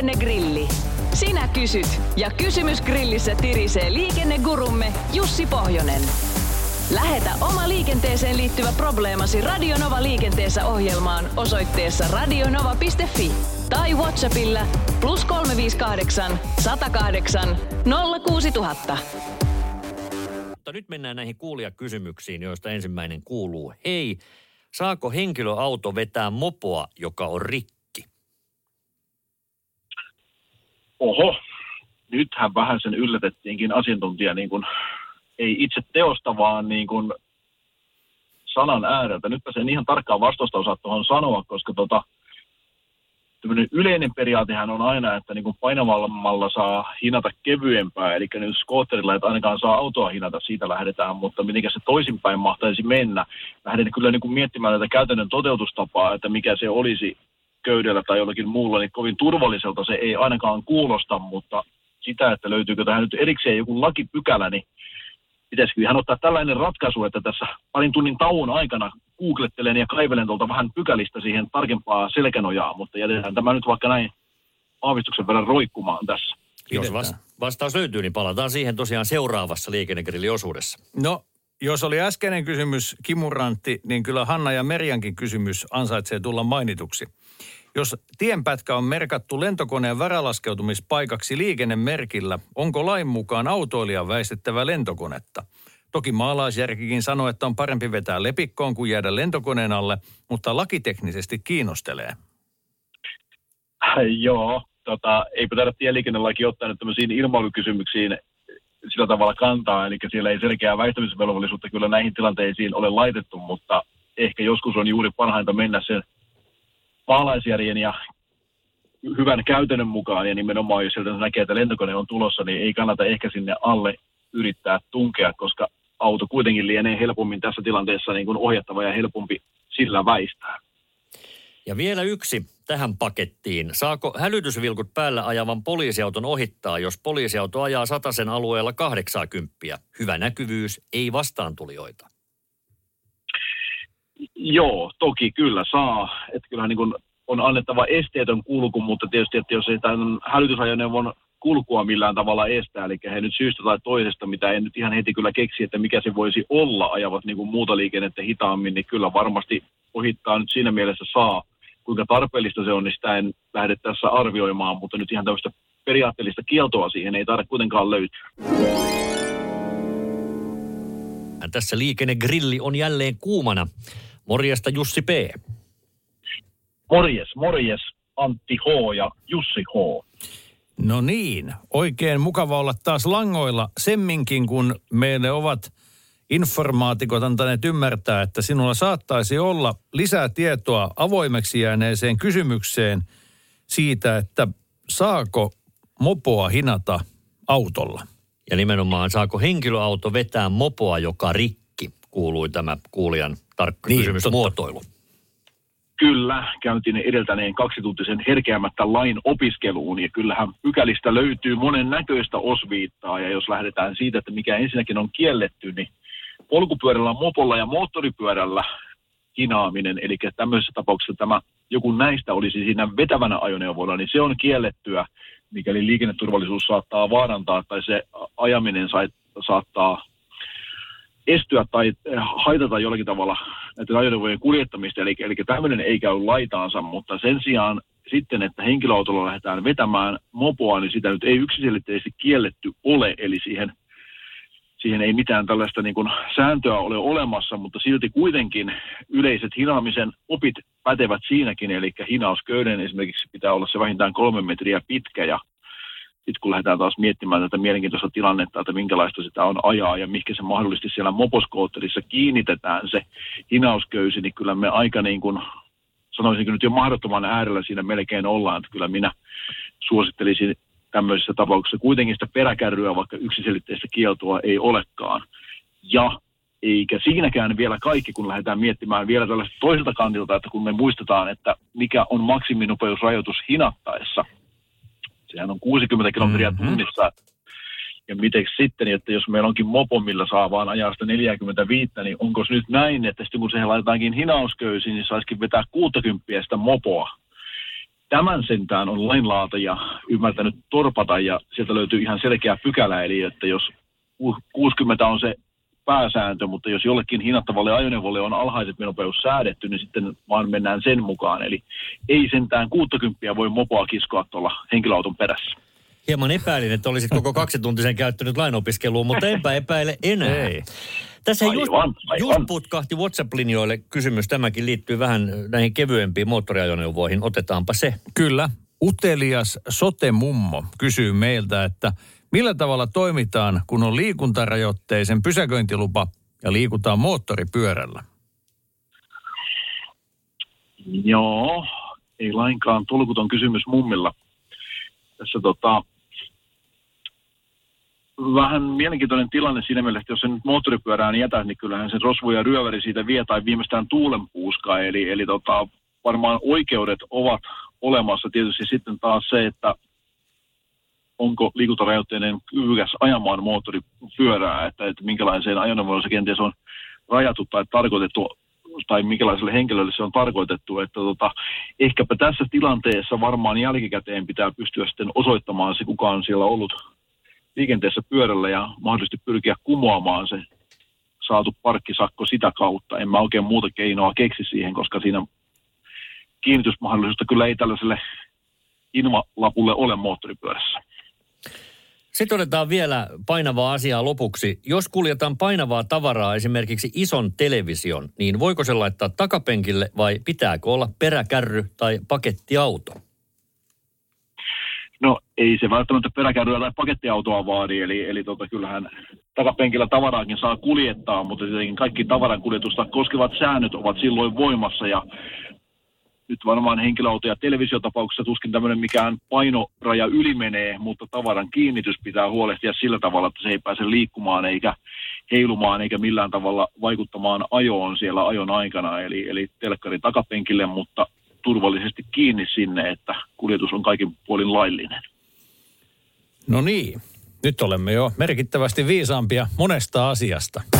Liikennegrilli. Sinä kysyt ja kysymys grillissä tirisee liikennegurumme Jussi Pohjonen. Lähetä oma liikenteeseen liittyvä probleemasi Radionova liikenteessä ohjelmaan osoitteessa radionova.fi tai Whatsappilla plus 358 108 06000. Mutta nyt mennään näihin kuulijakysymyksiin, joista ensimmäinen kuuluu. Hei, saako henkilöauto vetää mopoa, joka on rikki? Oho, nythän vähän sen yllätettiinkin asiantuntija niin kuin, ei itse teosta, vaan niin kuin sanan ääreltä. Nytpä sen ihan tarkkaan vastausta osaa tuohon sanoa, koska tota, yleinen periaatehan on aina, että niin painavammalla saa hinata kevyempää, eli nyt skootterilla, että ainakaan saa autoa hinata, siitä lähdetään, mutta miten se toisinpäin mahtaisi mennä. Lähden kyllä niin kuin miettimään tätä käytännön toteutustapaa, että mikä se olisi köydellä tai jollakin muulla, niin kovin turvalliselta se ei ainakaan kuulosta, mutta sitä, että löytyykö tähän nyt erikseen joku lakipykälä, niin pitäisikö ihan ottaa tällainen ratkaisu, että tässä parin tunnin tauon aikana googlettelen ja kaivelen tuolta vähän pykälistä siihen tarkempaa selkänojaa, mutta jätetään tämä nyt vaikka näin aavistuksen verran roikkumaan tässä. Jos vastaus löytyy, niin palataan siihen tosiaan seuraavassa liikennegrilliosuudessa. No, jos oli äskeinen kysymys kimurantti, niin kyllä Hanna ja Merjankin kysymys ansaitsee tulla mainituksi. Jos tienpätkä on merkattu lentokoneen värälaskeutumispaikaksi liikennemerkillä, onko lain mukaan autoilijan väistettävä lentokonetta? Toki maalaisjärkikin sanoo, että on parempi vetää lepikkoon kuin jäädä lentokoneen alle, mutta lakiteknisesti kiinnostelee. Joo, tota, eipä taida tieliikennelaki ottaa nyt tämmöisiin ilmailukysymyksiin sillä tavalla kantaa, eli siellä ei selkeää väistämisvelvollisuutta kyllä näihin tilanteisiin ole laitettu, mutta ehkä joskus on juuri parhainta mennä sen maalaisjärjen ja hyvän käytännön mukaan ja nimenomaan jos sieltä näkee, että lentokone on tulossa, niin ei kannata ehkä sinne alle yrittää tunkea, koska auto kuitenkin lienee helpommin tässä tilanteessa niin kuin ohjattava ja helpompi sillä väistää. Ja vielä yksi tähän pakettiin. Saako hälytysvilkut päällä ajavan poliisiauton ohittaa, jos poliisiauto ajaa sataisen alueella 80? Hyvä näkyvyys, ei vastaantulijoita. Joo, toki kyllä saa. Että kyllähän niin kuin on annettava esteetön kulku, mutta tietysti, että jos ei tämän hälytysajoneuvon kulkua millään tavalla estää, eli he nyt syystä tai toisesta, mitä en nyt ihan heti kyllä keksi, että mikä se voisi olla, ajavat niin kuin muuta liikennettä hitaammin, niin kyllä varmasti ohittaa nyt siinä mielessä saa. Kuinka tarpeellista se on, niin sitä en lähde tässä arvioimaan, mutta nyt ihan tämmöistä periaatteellista kieltoa siihen ei tarvitse kuitenkaan löytyä. Tässä liikennegrilli on jälleen kuumana. Morjesta Jussi P. Morjes, morjes Antti H. ja Jussi H. No niin, oikein mukava olla taas langoilla semminkin, kun meille ovat informaatikot antaneet ymmärtää, että sinulla saattaisi olla lisää tietoa avoimeksi jääneeseen kysymykseen siitä, että saako mopoa hinata autolla. Ja nimenomaan saako henkilöauto vetää mopoa, joka rikki, kuului tämä kuulijan tarkka niin, kysymysmuotoilu. Kyllä, käytiin edeltäneen kaksituntisen herkeämättä lain opiskeluun ja kyllähän pykälistä löytyy monen näköistä osviittaa ja jos lähdetään siitä, että mikä ensinnäkin on kielletty, niin polkupyörällä, mopolla ja moottoripyörällä hinaaminen, eli tämmöisessä tapauksessa tämä joku näistä olisi siinä vetävänä ajoneuvolla, niin se on kiellettyä, mikäli liikenneturvallisuus saattaa vaarantaa tai se ajaminen saattaa estyä tai eh, haitata jollakin tavalla näiden ajoneuvojen kuljettamista, eli, eli tämmöinen ei käy laitaansa, mutta sen sijaan sitten, että henkilöautolla lähdetään vetämään mopoa, niin sitä nyt ei yksiselitteisesti kielletty ole, eli siihen, siihen ei mitään tällaista niin kuin sääntöä ole olemassa, mutta silti kuitenkin yleiset hinaamisen opit pätevät siinäkin, eli hinausköyden esimerkiksi pitää olla se vähintään kolme metriä pitkä ja sitten kun lähdetään taas miettimään tätä mielenkiintoista tilannetta, että minkälaista sitä on ajaa ja mikä se mahdollisesti siellä moposkootterissa kiinnitetään se hinausköysi, niin kyllä me aika niin kuin, sanoisinko nyt jo mahdottoman äärellä siinä melkein ollaan, että kyllä minä suosittelisin tämmöisessä tapauksessa kuitenkin sitä peräkärryä, vaikka yksiselitteistä kieltoa ei olekaan. Ja eikä siinäkään vielä kaikki, kun lähdetään miettimään vielä tällaista toiselta kantilta, että kun me muistetaan, että mikä on maksiminopeusrajoitus hinattaessa – Sehän on 60 kilometriä mm-hmm. tunnissa. Ja miten sitten, että jos meillä onkin mopo, millä saa vaan ajaa sitä 45, niin onko nyt näin, että sitten kun siihen laitetaankin hinausköysiin, niin saisikin vetää 60 sitä mopoa. tämän sentään on lainlaataja ymmärtänyt torpata ja sieltä löytyy ihan selkeä pykälä, eli että jos 60 on se pääsääntö, mutta jos jollekin hinnattavalle ajoneuvolle on alhaiset menopeus säädetty, niin sitten vaan mennään sen mukaan. Eli ei sentään 60 voi mopoa kiskoa tuolla henkilöauton perässä. Hieman epäilin, että olisit koko kaksituntisen käyttänyt lainopiskeluun, mutta enpä epäile enää. Ei. Tässä aivan, just, aivan. just putkahti WhatsApp-linjoille kysymys. Tämäkin liittyy vähän näihin kevyempiin moottoriajoneuvoihin. Otetaanpa se. Kyllä. Utelias sote-mummo kysyy meiltä, että millä tavalla toimitaan, kun on liikuntarajoitteisen pysäköintilupa ja liikutaan moottoripyörällä? Joo, ei lainkaan tolkuton kysymys mummilla. Tässä tota, vähän mielenkiintoinen tilanne siinä mielessä, että jos sen nyt moottoripyörään jätä, niin kyllähän sen rosvo ja ryöväri siitä vie tai viimeistään tuulenpuuska. Eli, eli tota, varmaan oikeudet ovat olemassa. Tietysti sitten taas se, että onko liikuntarajoitteinen kyvykäs ajamaan moottoripyörää, että, että minkälaiseen ajoneuvoon se kenties on rajattu tai tarkoitettu tai minkälaiselle henkilölle se on tarkoitettu. Että tota, ehkäpä tässä tilanteessa varmaan jälkikäteen pitää pystyä sitten osoittamaan se, kuka on siellä ollut liikenteessä pyörällä ja mahdollisesti pyrkiä kumoamaan se saatu parkkisakko sitä kautta. En mä oikein muuta keinoa keksi siihen, koska siinä kiinnitysmahdollisuutta kyllä ei tällaiselle invalapulle ole moottoripyörässä. Sitten otetaan vielä painavaa asiaa lopuksi. Jos kuljetaan painavaa tavaraa, esimerkiksi ison television, niin voiko se laittaa takapenkille vai pitääkö olla peräkärry tai pakettiauto? No ei se välttämättä peräkärryä tai pakettiautoa vaadi, eli, eli tota, kyllähän takapenkillä tavaraakin saa kuljettaa, mutta tietenkin kaikki tavaran kuljetusta koskevat säännöt ovat silloin voimassa ja nyt varmaan henkilöauto- ja televisiotapauksessa tuskin tämmöinen mikään painoraja yli menee, mutta tavaran kiinnitys pitää huolehtia sillä tavalla, että se ei pääse liikkumaan eikä heilumaan eikä millään tavalla vaikuttamaan ajoon siellä ajon aikana, eli, eli telkkari takapenkille, mutta turvallisesti kiinni sinne, että kuljetus on kaikin puolin laillinen. No niin, nyt olemme jo merkittävästi viisaampia monesta asiasta.